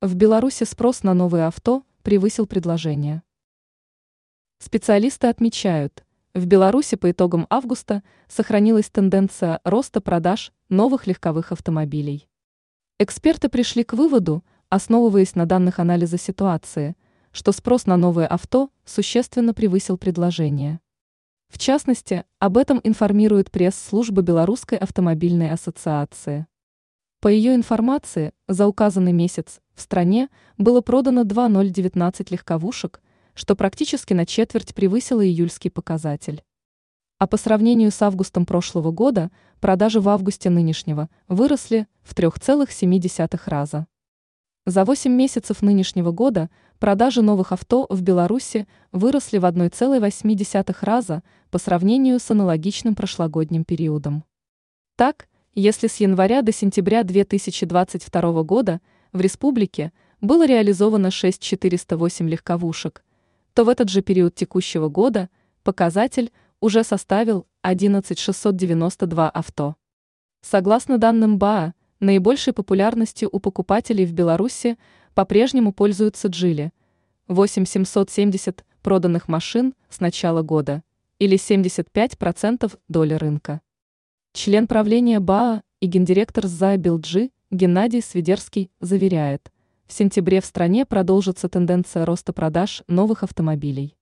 В Беларуси спрос на новые авто превысил предложение. Специалисты отмечают, в Беларуси по итогам августа сохранилась тенденция роста продаж новых легковых автомобилей. Эксперты пришли к выводу, основываясь на данных анализа ситуации, что спрос на новые авто существенно превысил предложение. В частности, об этом информирует пресс-служба Белорусской автомобильной ассоциации. По ее информации, за указанный месяц в стране было продано 2,019 легковушек, что практически на четверть превысило июльский показатель. А по сравнению с августом прошлого года, продажи в августе нынешнего выросли в 3,7 раза. За 8 месяцев нынешнего года продажи новых авто в Беларуси выросли в 1,8 раза по сравнению с аналогичным прошлогодним периодом. Так, если с января до сентября 2022 года в республике было реализовано 6408 легковушек, то в этот же период текущего года показатель уже составил 11692 авто. Согласно данным БАА, наибольшей популярностью у покупателей в Беларуси по-прежнему пользуются Джили – 8770 проданных машин с начала года, или 75% доли рынка. Член правления БАА и гендиректор ЗА Билджи Геннадий Свидерский заверяет, в сентябре в стране продолжится тенденция роста продаж новых автомобилей.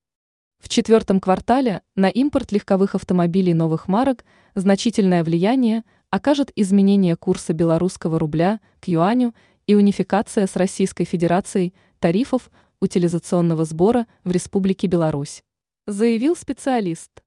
В четвертом квартале на импорт легковых автомобилей новых марок значительное влияние окажет изменение курса белорусского рубля к юаню и унификация с Российской Федерацией тарифов утилизационного сбора в Республике Беларусь, заявил специалист.